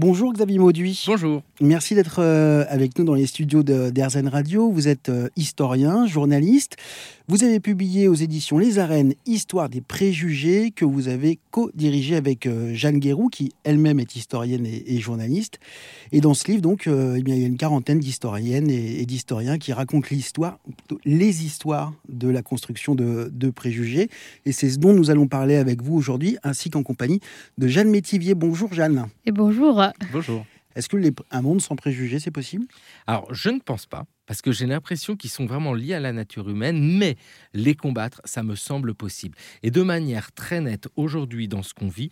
Bonjour Xavier Mauduit. Bonjour. Merci d'être euh, avec nous dans les studios d'Airzen Radio. Vous êtes euh, historien, journaliste. Vous avez publié aux éditions Les Arènes Histoire des préjugés que vous avez co-dirigé avec euh, Jeanne Guérou, qui elle-même est historienne et, journaliste. Et dans ce livre, donc, eh bien, il y a une quarantaine d'historiennes et, d'historiens qui racontent l'histoire, les histoires de la construction de, de préjugés. Et c'est ce dont nous allons parler avec vous aujourd'hui, ainsi qu'en compagnie de Jeanne Métivier. Bonjour Jeanne. Et bonjour. Bonjour. Est-ce que un monde sans préjugés, c'est possible? Alors, je ne pense pas, parce que j'ai l'impression qu'ils sont vraiment liés à la nature humaine, mais les combattre, ça me semble possible. Et de manière très nette, aujourd'hui, dans ce qu'on vit,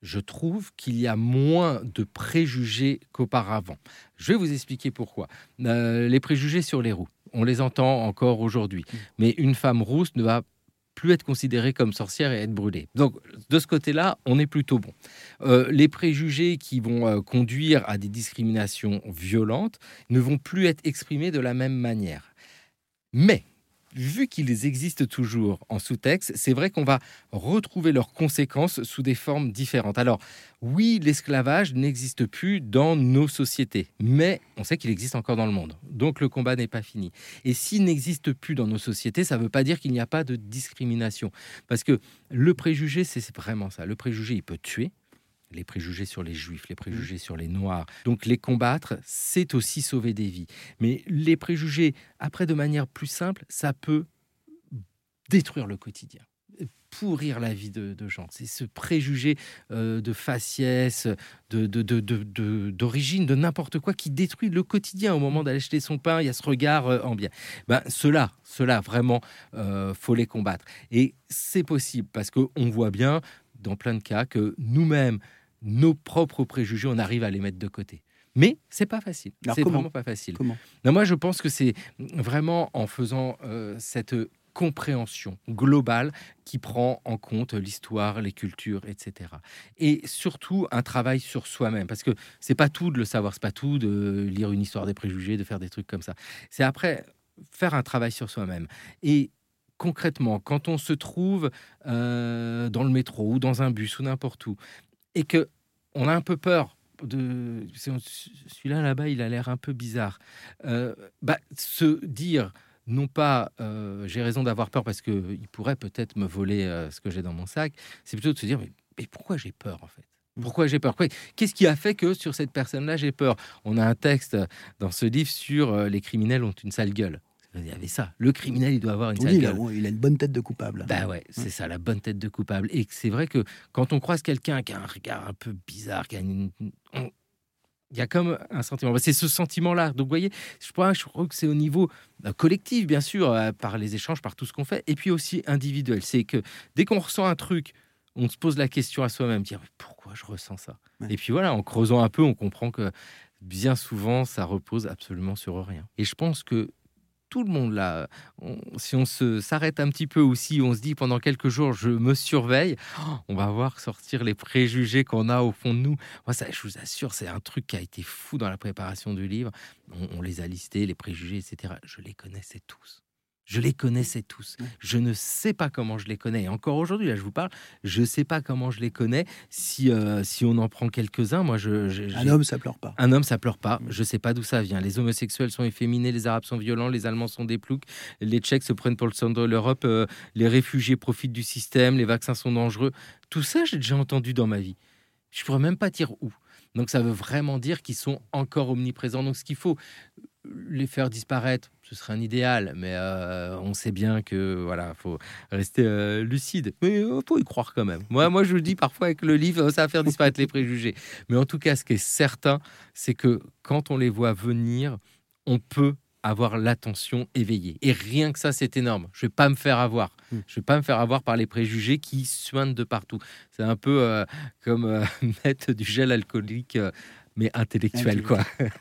je trouve qu'il y a moins de préjugés qu'auparavant. Je vais vous expliquer pourquoi. Euh, les préjugés sur les roues, on les entend encore aujourd'hui. Mmh. Mais une femme rousse ne va plus être considérée comme sorcière et être brûlée. Donc de ce côté-là, on est plutôt bon. Euh, les préjugés qui vont euh, conduire à des discriminations violentes ne vont plus être exprimés de la même manière. Mais vu qu'ils existent toujours en sous-texte, c'est vrai qu'on va retrouver leurs conséquences sous des formes différentes. Alors, oui, l'esclavage n'existe plus dans nos sociétés, mais on sait qu'il existe encore dans le monde. Donc le combat n'est pas fini. Et s'il n'existe plus dans nos sociétés, ça ne veut pas dire qu'il n'y a pas de discrimination. Parce que le préjugé, c'est vraiment ça. Le préjugé, il peut tuer, les préjugés sur les juifs, les préjugés sur les noirs. Donc les combattre, c'est aussi sauver des vies. Mais les préjugés, après de manière plus simple, ça peut détruire le quotidien pourrir la vie de, gens. C'est ce préjugé euh, de faciès, d'origine, de, de, n'importe quoi qui détruit le quotidien au moment d'aller acheter son pain. Il y a ce regard euh, ambiant. Ben, cela, cela vraiment, euh, faut les combattre. Et c'est possible parce qu'on voit bien dans plein de cas que nous-mêmes, nos propres préjugés, on arrive à les mettre de côté. Mais c'est pas facile. C'est vraiment pas facile. Comment moi, je pense que c'est vraiment en faisant euh, cette compréhension globale qui prend en compte l'histoire, les cultures, etc. Et surtout un travail sur soi-même, parce que c'est pas tout de le savoir, c'est pas tout de lire une histoire des préjugés, de faire des trucs comme ça. C'est après faire un travail sur soi-même. Et concrètement, quand on se trouve euh, dans le métro ou dans un bus ou n'importe où, et que on a un peu peur de celui-là là-bas, il a l'air un peu bizarre. Euh, bah, se dire non pas euh, j'ai raison d'avoir peur parce que il pourrait peut-être me voler ce que j'ai dans mon sac, c'est plutôt de se dire mais, pourquoi j'ai peur en fait? Mmh. pourquoi j'ai peur? Qu'est-ce qui a fait que sur cette personne-là, j'ai peur? On a un texte dans ce livre sur les criminels ont une sale gueule. Il y avait ça. Le criminel, il doit avoir une oui, il, a, il a, une bonne tête de coupable. Bah ouais, c'est ça, la bonne tête de coupable. Et c'est vrai que quand on croise quelqu'un qui a un regard un peu bizarre, qui a une, il y a comme un sentiment. Bah, c'est ce sentiment-là. Donc, vous voyez, je crois, je crois que c'est au niveau bah, collectif, bien sûr, euh, par les échanges, par tout ce qu'on fait, et puis aussi individuel. C'est que dès qu'on ressent un truc, on se pose la question à soi-même, dire pourquoi je ressens ça? Et puis voilà, en creusant un peu, on comprend que bien souvent, ça repose absolument sur rien. Et je pense que tout le monde là. si on se s'arrête un petit peu aussi, on se dit pendant quelques jours, je me surveille, on va voir sortir les préjugés qu'on a au fond de nous. Moi, ça, je vous assure, c'est un truc qui a été fou dans la préparation du livre. on les a listés, les préjugés, etc. Je les connaissais tous. Je les connaissais tous. Je ne sais pas comment je les connais. Et encore aujourd'hui, là, je vous parle, je ne sais pas comment je les connais. Si, euh, si on en prend quelques-uns, moi, je, un homme, ça pleure pas. Un homme, ça pleure pas. Je ne sais pas d'où ça vient. Les homosexuels sont efféminés, les Arabes sont violents, les Allemands sont des ploucs, les Tchèques se prennent pour le centre de l'Europe, euh, les réfugiés profitent du système, les vaccins sont dangereux. Tout ça, j'ai déjà entendu dans ma vie. Je pourrais même pas dire où. Donc ça veut vraiment dire qu'ils sont encore omniprésents. Donc ce qu'il faut, les faire disparaître, ce serait un idéal, mais euh, on sait bien que voilà, faut rester euh, lucide. Mais il faut y croire quand même. Moi, moi, je dis parfois avec le livre, ça va faire disparaître les préjugés. Mais en tout cas, ce qui est certain, c'est que quand on les voit venir, on peut avoir l'attention éveillée. Et rien que ça, c'est énorme. Je vais pas me faire avoir. Hmm. Je vais pas me faire avoir par les préjugés qui soignent de partout. C'est un peu euh, comme mettre du gel alcoolique mais intellectuel, quoi.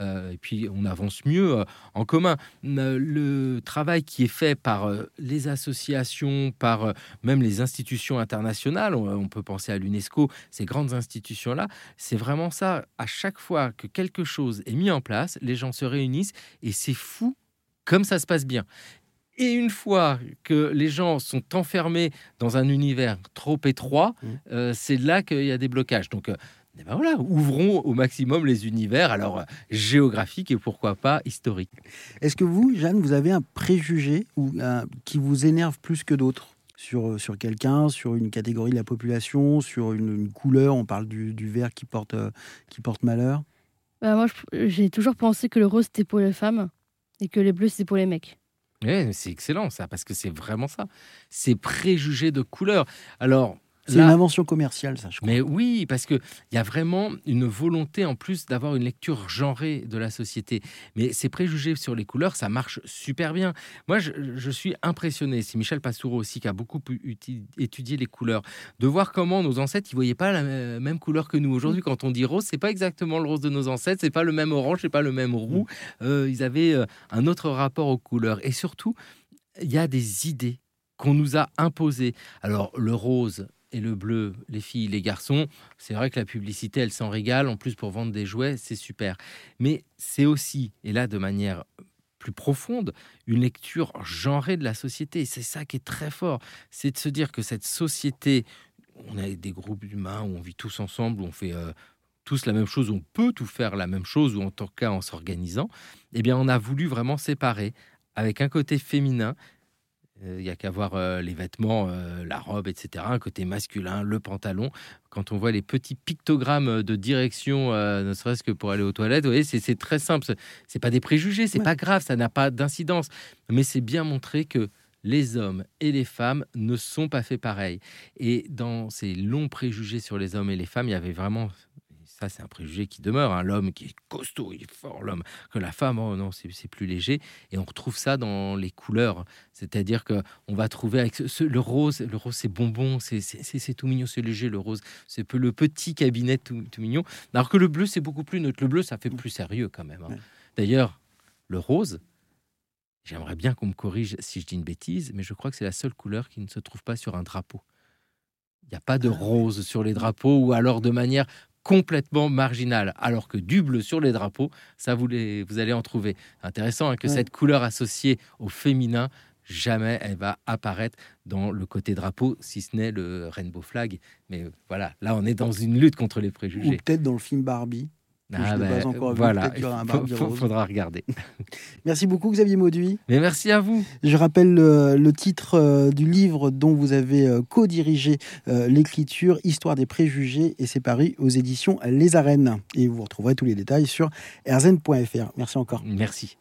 Euh, et puis on avance mieux euh, en commun. Euh, le travail qui est fait par les associations, par même les institutions internationales, on, peut penser à l'UNESCO, ces grandes institutions-là, c'est vraiment ça. À chaque fois que quelque chose est mis en place, les gens se réunissent et c'est fou comme ça se passe bien. Et une fois que les gens sont enfermés dans un univers trop étroit, mmh. c'est là qu'il y a des blocages. Donc, eh ben voilà, ouvrons au maximum les univers, alors géographiques et pourquoi pas historiques. Est-ce que vous, Jeanne, vous avez un préjugé ou, qui vous énerve plus que d'autres sur, sur quelqu'un, sur une catégorie de la population, sur une, couleur On parle du, du vert qui porte, qui porte malheur? Bah, Moi, j'ai toujours pensé que le rose, c'était pour les femmes et que les bleus, c'était pour les mecs. Oui, c'est excellent ça, parce que c'est vraiment ça. C'est préjugé de couleur. Alors, c'est une invention commerciale, ça, je crois. Mais oui, parce qu'il y a vraiment une volonté en plus d'avoir une lecture genrée de la société. Mais ces préjugés sur les couleurs, ça marche super bien. Moi, je, suis impressionné, c'est Michel Pastoureau aussi qui a beaucoup étudié les couleurs, de voir comment nos ancêtres, ils voyaient pas la même couleur que nous. Aujourd'hui, quand on dit rose, c'est pas exactement le rose de nos ancêtres, c'est pas le même orange, c'est pas le même roux. Mm. Euh, ils avaient euh, un autre rapport aux couleurs. Et surtout, il y a des idées qu'on nous a imposées. Alors, le rose, et le bleu, les filles, les garçons, c'est vrai que la publicité, elle s'en régale. En plus, pour vendre des jouets, c'est super. Mais c'est aussi, et là de manière plus profonde, une lecture genrée de la société. C'est ça qui est très fort. C'est de se dire que cette société, on a des groupes humains où on vit tous ensemble, où on fait euh, tous la même chose, on peut tout faire la même chose, ou en tout cas en s'organisant. Eh bien, on a voulu vraiment séparer avec un côté féminin il n'y a qu'à voir euh, les vêtements, euh, la robe, etc. Un côté masculin, le pantalon. Quand on voit les petits pictogrammes de direction, ne serait-ce que pour aller aux toilettes, vous voyez, c'est très simple. C'est pas des préjugés, c'est pas grave, ça n'a pas d'incidence. Mais c'est bien montrer que les hommes et les femmes ne sont pas faits pareil. Et dans ces longs préjugés sur les hommes et les femmes, il y avait vraiment ça c'est un préjugé qui demeure. Hein. L'homme qui est costaud, il est fort, l'homme. Que la femme, oh non, c'est plus léger. Et on retrouve ça dans les couleurs. C'est-à-dire que on va trouver avec le rose, le rose c'est bonbon, c'est tout mignon, c'est léger, le rose. C'est le petit cabinet tout, mignon. Alors que le bleu, c'est beaucoup plus neutre. Le bleu, ça fait plus sérieux quand même. Hein. D'ailleurs, le rose, j'aimerais bien qu'on me corrige si je dis une bêtise, mais je crois que c'est la seule couleur qui ne se trouve pas sur un drapeau. Il n'y a pas de ah rose sur les drapeaux ou alors de manière complètement marginal, alors que du bleu sur les drapeaux, ça vous, vous allez en trouver. Intéressant hein, que cette couleur associée au féminin, jamais elle va apparaître dans le côté drapeau, si ce n'est le rainbow flag. Mais voilà, là on est dans une lutte contre les préjugés. Ou peut-être dans le film Barbie. Ah ben, voilà, il faudra regarder. merci beaucoup Xavier Mauduit. Mais merci à vous. Je rappelle le, titre euh, du livre dont vous avez euh, co-dirigé euh, l'écriture, Histoire des préjugés, et c'est paru aux éditions Les Arènes. Et vous retrouverez tous les détails sur erzen.fr. Merci encore. Merci.